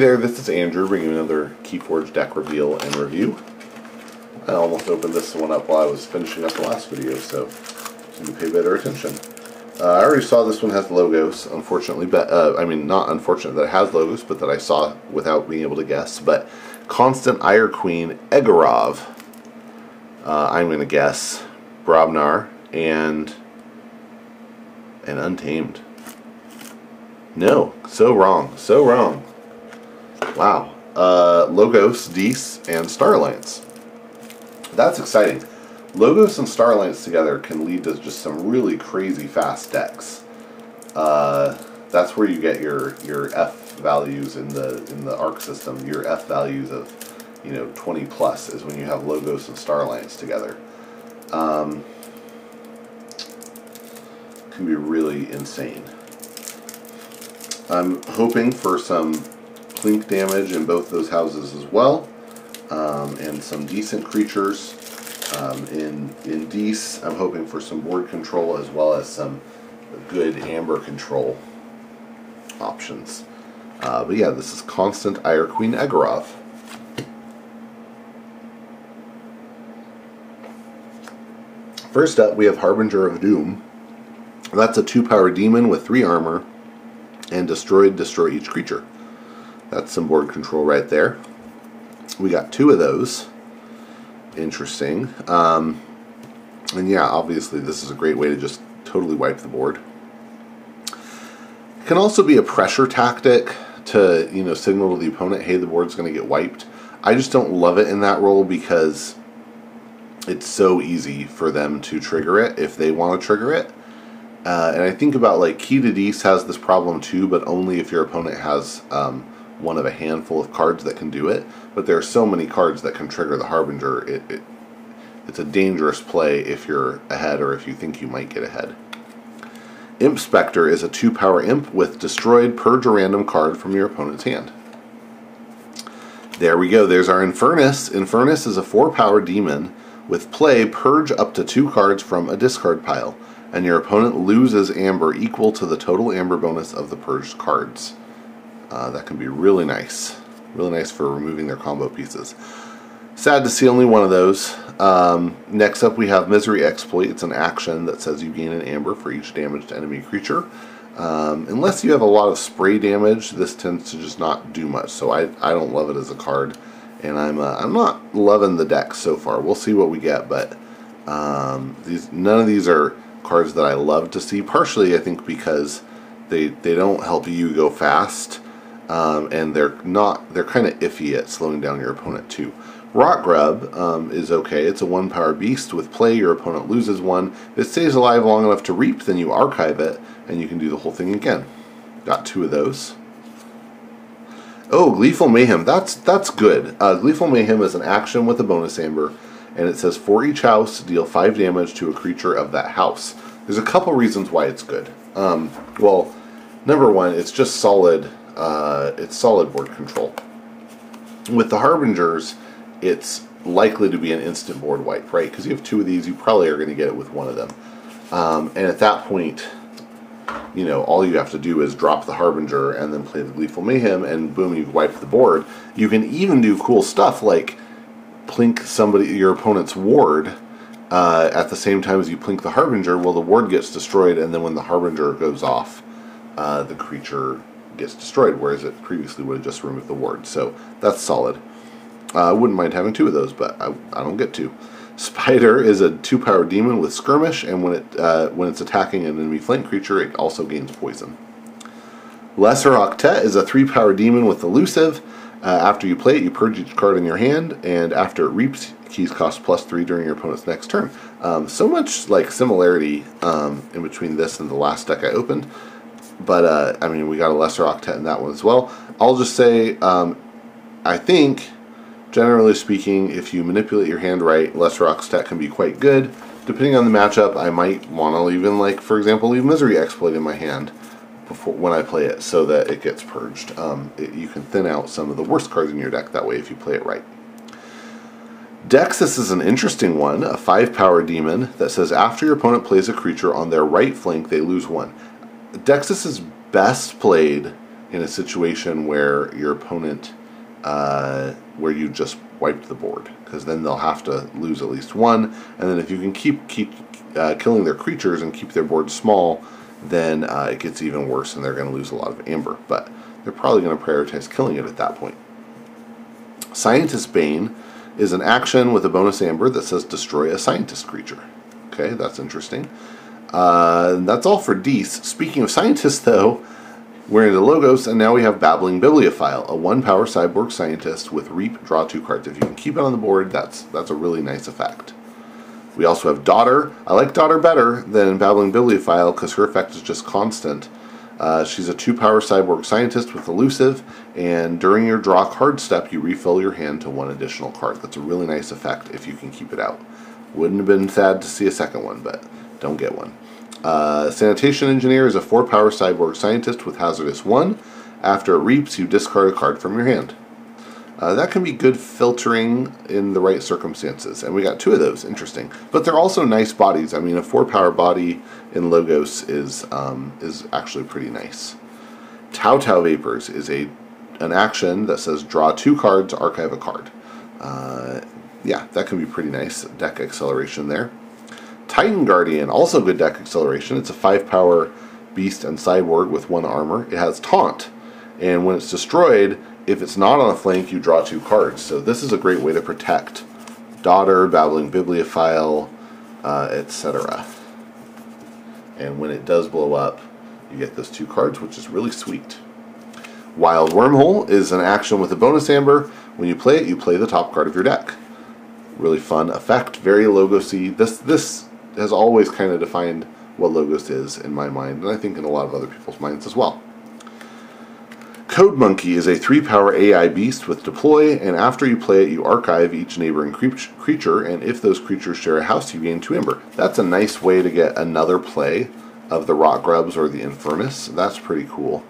there, this is Andrew bringing another Keyforge deck reveal and review. I almost opened this one up while I was finishing up the last video, so you pay better attention. Uh, I already saw this one has logos, unfortunately, but uh, I mean, not unfortunate that it has logos, but that I saw without being able to guess. But Constant Ire Queen Egorov, uh, I'm going to guess, Brobnar, and, and Untamed. No, so wrong, so wrong. Wow. Uh, Logos, Dees, and Starlance. That's exciting. Logos and Starlance together can lead to just some really crazy fast decks. Uh, that's where you get your your F values in the in the AERC system. Your F values of you know 20 plus is when you have Logos and Starlance together. Um, can be really insane. I'm hoping for some plink damage in both those houses as well, um, and some decent creatures. Um, in in Dees, I'm hoping for some board control as well as some good amber control options. Uh, but yeah, this is Constant Ire Queen Egorov. First up, we have Harbinger of Doom. That's a two power demon with three armor, and destroyed, destroy each creature. That's some board control right there. We got two of those. Interesting. Um, and yeah, obviously this is a great way to just totally wipe the board. It can also be a pressure tactic to, you know, signal to the opponent, hey, the board's going to get wiped. I just don't love it in that role because it's so easy for them to trigger it if they want to trigger it. Uh, and I think about like Key to Dees has this problem too, but only if your opponent has um, one of a handful of cards that can do it. But there are so many cards that can trigger the Harbinger. It, it it's a dangerous play if you're ahead or if you think you might get ahead. Imp Spectre is a two power imp with destroyed purge a random card from your opponent's hand. There we go. There's our Infurnace. Infurnace is a four power demon with play purge up to two cards from a discard pile and your opponent loses amber equal to the total amber bonus of the purged cards. Uh, that can be really nice. Really nice for removing their combo pieces. Sad to see only one of those. Um, next up we have Misery Exploit. It's an action that says you gain an amber for each damaged enemy creature. Um, unless you have a lot of spray damage, this tends to just not do much. So I, I don't love it as a card. And I'm, uh, I'm not loving the deck so far. We'll see what we get, but um, these none of these are cards that I love to see. Partially, I think, because they they don't help you go fast, um, and they're not they're kind of iffy at slowing down your opponent too. Rot Grub um, is okay. It's a one power beast with play. Your opponent loses one. If it stays alive long enough to reap, then you archive it, and you can do the whole thing again. Got two of those. Oh, Gleeful Mayhem. That's that's good. Uh, Gleeful Mayhem is an action with a bonus amber and it says for each house, deal 5 damage to a creature of that house. There's a couple reasons why it's good. Um, well, number one, it's just solid. Uh, it's solid board control. With the Harbingers, it's likely to be an instant board wipe, right? Because you have two of these, you probably are going to get it with one of them. Um, and at that point, you know, all you have to do is drop the Harbinger and then play the Gleeful Mayhem, and boom, you've wiped the board. You can even do cool stuff like plink somebody your opponent's ward uh, at the same time as you plink the harbinger, well, the ward gets destroyed, and then when the harbinger goes off, uh, the creature gets destroyed, whereas it previously would have just removed the ward. So that's solid. Uh, I wouldn't mind having two of those, but I, I don't get two. Spider is a two-power demon with skirmish, and when it uh, when it's attacking an enemy flank creature, it also gains poison. Lesser Octet is a three-power demon with elusive. Uh, after you play it, you purge each card in your hand, and after it reaps, keys cost plus three during your opponent's next turn. Um, so much like similarity um, in between this and the last deck I opened, but uh, I mean we got a lesser octet in that one as well. I'll just say um, I think, generally speaking, if you manipulate your hand right, lesser octet can be quite good. Depending on the matchup, I might want to even like, for example, leave misery exploit in my hand before when I play it so that it gets purged. Um, it, you can thin out some of the worst cards in your deck that way if you play it right. Dexus is an interesting one, a 5 power demon that says after your opponent plays a creature on their right flank, they lose one. Dexus is best played in a situation where your opponent, uh, where you just wiped the board, because then they'll have to lose at least one. And then if you can keep keep uh, killing their creatures and keep their board small, then uh, it gets even worse, and they're going to lose a lot of amber. But they're probably going to prioritize killing it at that point. Scientist Bane is an action with a bonus amber that says destroy a scientist creature. Okay, that's interesting. Uh, that's all for Dees. Speaking of scientists, though, we're into Logos, and now we have Babbling Bibliophile, a one-power cyborg scientist with Reap, draw two cards. If you can keep it on the board, that's that's a really nice effect. We also have Daughter. I like Daughter better than Babbling Bibliophile because her effect is just constant. Uh, she's a two-power cyborg scientist with elusive, and during your draw card step, you refill your hand to one additional card. That's a really nice effect if you can keep it out. Wouldn't have been sad to see a second one, but don't get one. Uh, Sanitation Engineer is a four power cyborg scientist with Hazardous 1. After it reaps, you discard a card from your hand. Uh, that can be good filtering in the right circumstances, and we got two of those. Interesting, but they're also nice bodies. I mean, a four-power body in Logos is um, is actually pretty nice. Tau Tau Vapors is a an action that says draw two cards, archive a card. Uh, yeah, that can be pretty nice. Deck acceleration there. Titan Guardian, also good deck acceleration. It's a 5 power beast and cyborg with 1 armor. It has Taunt, and when it's destroyed, if it's not on a flank, you draw 2 cards. So this is a great way to protect Daughter, Babbling Bibliophile, uh, etc. And when it does blow up, you get those 2 cards, which is really sweet. Wild Wormhole is an action with a bonus amber. When you play it, you play the top card of your deck. Really fun effect, very logosy. This this has always kind of defined what Logos is in my mind, and I think in a lot of other people's minds as well. Code Monkey is a three power AI beast with deploy, and after you play it, you archive each neighboring creature, and if those creatures share a house, you gain two ember. That's a nice way to get another play of the Rot Grubs or the Infurnace. That's pretty cool.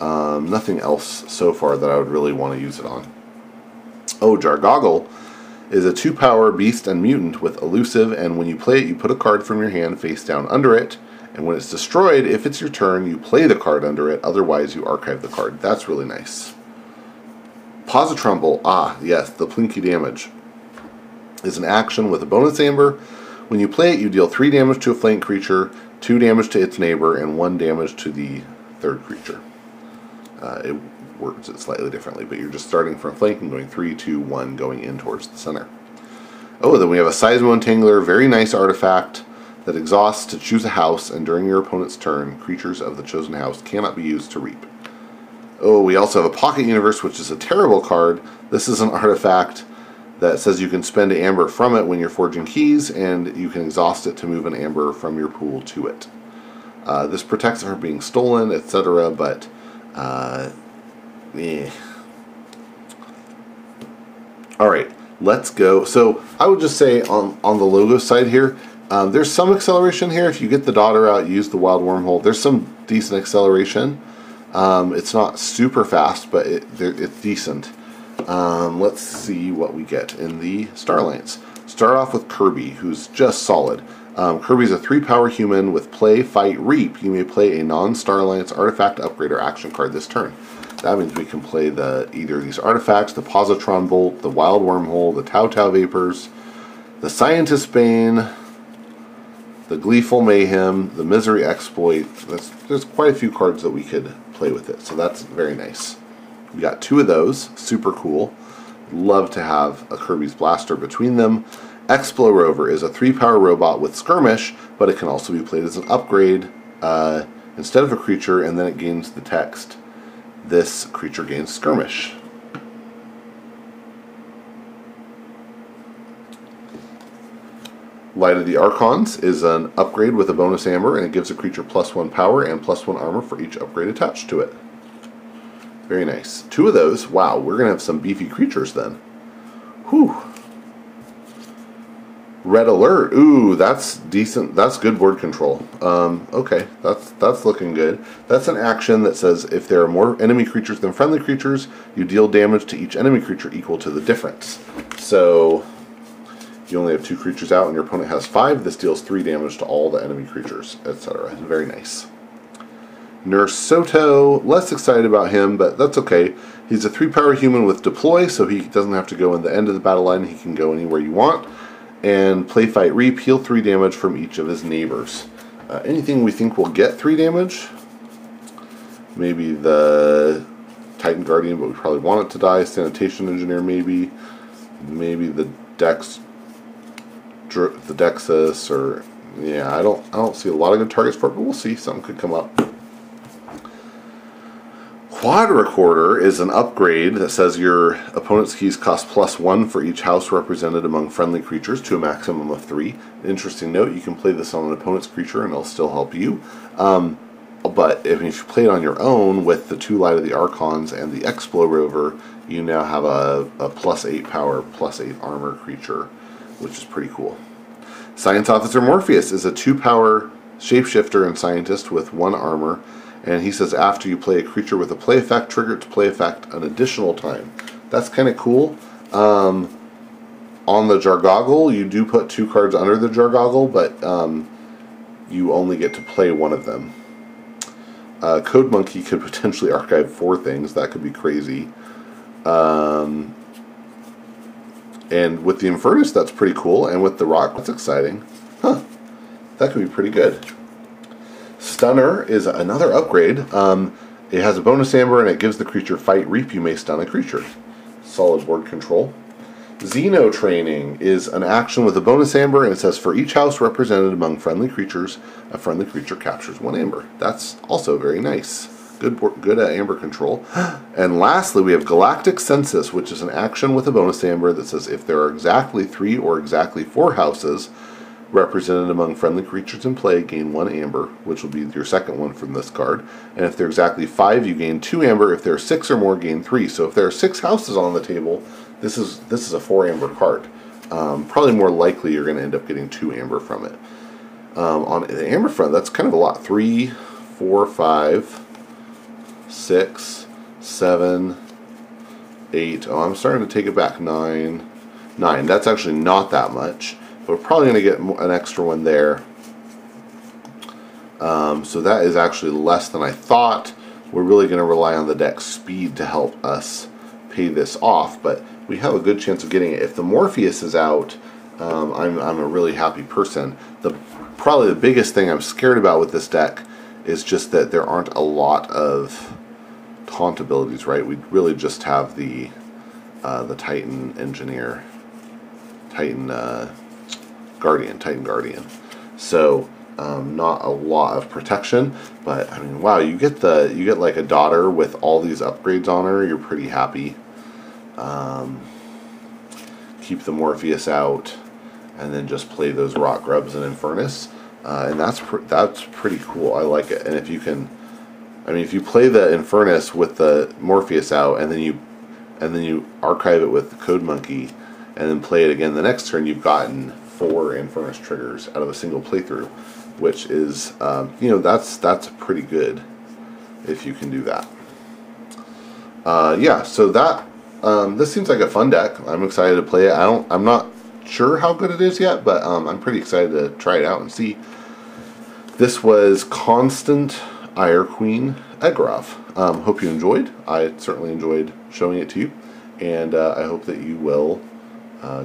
Um, nothing else so far that I would really want to use it on. Oh, Jargoggle is a two power beast and mutant with elusive, and when you play it, you put a card from your hand face down under it. And when it's destroyed, if it's your turn, you play the card under it, otherwise, you archive the card. That's really nice. Positron Bolt, ah, yes, the Plinky damage, is an action with a bonus amber. When you play it, you deal 3 damage to a flank creature, 2 damage to its neighbor, and 1 damage to the third creature. Uh, it words it slightly differently, but you're just starting from flank and going 3, 2, 1, going in towards the center. Oh, then we have a Seismo Entangler, very nice artifact that exhausts to choose a house, and during your opponent's turn, creatures of the chosen house cannot be used to reap. Oh, we also have a Pocket Universe, which is a terrible card. This is an artifact that says you can spend amber from it when you're forging keys, and you can exhaust it to move an amber from your pool to it. Uh, this protects it from being stolen, etc., but uh, All right, let's go. So I would just say on on the logo side here, um, there's some acceleration here. If you get the daughter out, use the wild wormhole. There's some decent acceleration. Um, it's not super fast, but it, it's decent. Um, let's see what we get in the Starlines. Start off with Kirby, who's just solid. Um, Kirby's a three power human with play, fight, reap. You may play a non-Star Alliance artifact upgrade or action card this turn. That means we can play the either these artifacts, the Positron Bolt, the Wild Wormhole, the Tau Tau Vapors, the Scientist Bane, the Gleeful Mayhem, the Misery Exploit. That's, there's quite a few cards that we could play with it, so that's very nice. We got two of those, super cool. Love to have a Kirby's Blaster between them. Explo Rover is a three power robot with skirmish, but it can also be played as an upgrade uh, instead of a creature, and then it gains the text this creature gains skirmish. Light of the Archons is an upgrade with a bonus amber, and it gives a creature plus one power and plus one armor for each upgrade attached to it. Very nice. Two of those. Wow, we're going to have some beefy creatures then. Whew. Red alert. Ooh, that's decent. That's good board control. Um, okay, that's that's looking good. That's an action that says if there are more enemy creatures than friendly creatures, you deal damage to each enemy creature equal to the difference. So you only have two creatures out and your opponent has five. This deals three damage to all the enemy creatures, etc. Very nice. Nurse Soto, less excited about him, but that's okay. He's a three power human with deploy, so he doesn't have to go in the end of the battle line. He can go anywhere you want. And play fight reap, heal three damage from each of his neighbors. Uh, anything we think will get three damage. Maybe the Titan Guardian, but we probably want it to die. Sanitation Engineer, maybe. Maybe the Dex, the Dexus, or yeah, I don't, I don't see a lot of good targets for it, but we'll see. Something could come up. Quad Recorder is an upgrade that says your opponent's keys cost plus one for each house represented among friendly creatures to a maximum of three. Interesting note, you can play this on an opponent's creature and it'll still help you. Um, but if you play it on your own with the two Light of the Archons and the Explo Rover, you now have a, a plus 8 power, plus 8 armor creature, which is pretty cool. Science Officer Morpheus is a 2 power shapeshifter and scientist with 1 armor and he says after you play a creature with a play effect, trigger it to play effect an additional time. That's kind of cool. Um, on the Jargoggle, you do put two cards under the Jargoggle, but um, you only get to play one of them. Uh, Code Monkey could potentially archive four things. That could be crazy. Um, and with the Infurnace, that's pretty cool. And with the Rock, that's exciting. Huh. That could be pretty good. Stunner is another upgrade. Um, it has a bonus amber and it gives the creature fight reap. You may stun a creature. Solid board control. Xeno Training is an action with a bonus amber, and it says for each house represented among friendly creatures, a friendly creature captures one amber. That's also very nice. Good, good uh, amber control. And lastly, we have Galactic Census, which is an action with a bonus amber that says if there are exactly three or exactly four houses represented among friendly creatures in play, gain one amber, which will be your second one from this card. And if there are exactly five, you gain two amber. If there are six or more, gain three. So if there are six houses on the table, this is this is a four amber card. Um, probably more likely you're going to end up getting two amber from it. Um, on the amber front, that's kind of a lot. Three, four, five, six, seven, eight. Oh, I'm starting to take it back. Nine, nine. That's actually not that much. We're probably going to get an extra one there. Um, so that is actually less than I thought. We're really going to rely on the deck speed to help us pay this off, but we have a good chance of getting it. If the Morpheus is out, um, I'm, I'm a really happy person. The Probably the biggest thing I'm scared about with this deck is just that there aren't a lot of taunt abilities, right? We really just have the uh, the Titan Engineer, Titan uh, Guardian, Titan Guardian. So um, not a lot of protection, but I mean, wow, you get the you get like a daughter with all these upgrades on her. You're pretty happy. Um, keep the Morpheus out, and then just play those Rot Grubs and Infurnace, uh, and that's pr that's pretty cool. I like it. And if you can, I mean, if you play the Infurnace with the Morpheus out, and then you and then you archive it with Code Monkey, and then play it again the next turn, you've gotten four Infurnace triggers out of a single playthrough, which is, um, you know, that's that's pretty good if you can do that. Uh, yeah, so that um, this seems like a fun deck. I'm excited to play it. I don't, I'm not sure how good it is yet, but um, I'm pretty excited to try it out and see. This was Constant Ire Queen Egorov. Um, hope you enjoyed. I certainly enjoyed showing it to you, and uh, I hope that you will uh,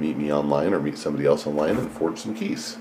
meet me online or meet somebody else online and forge some keys.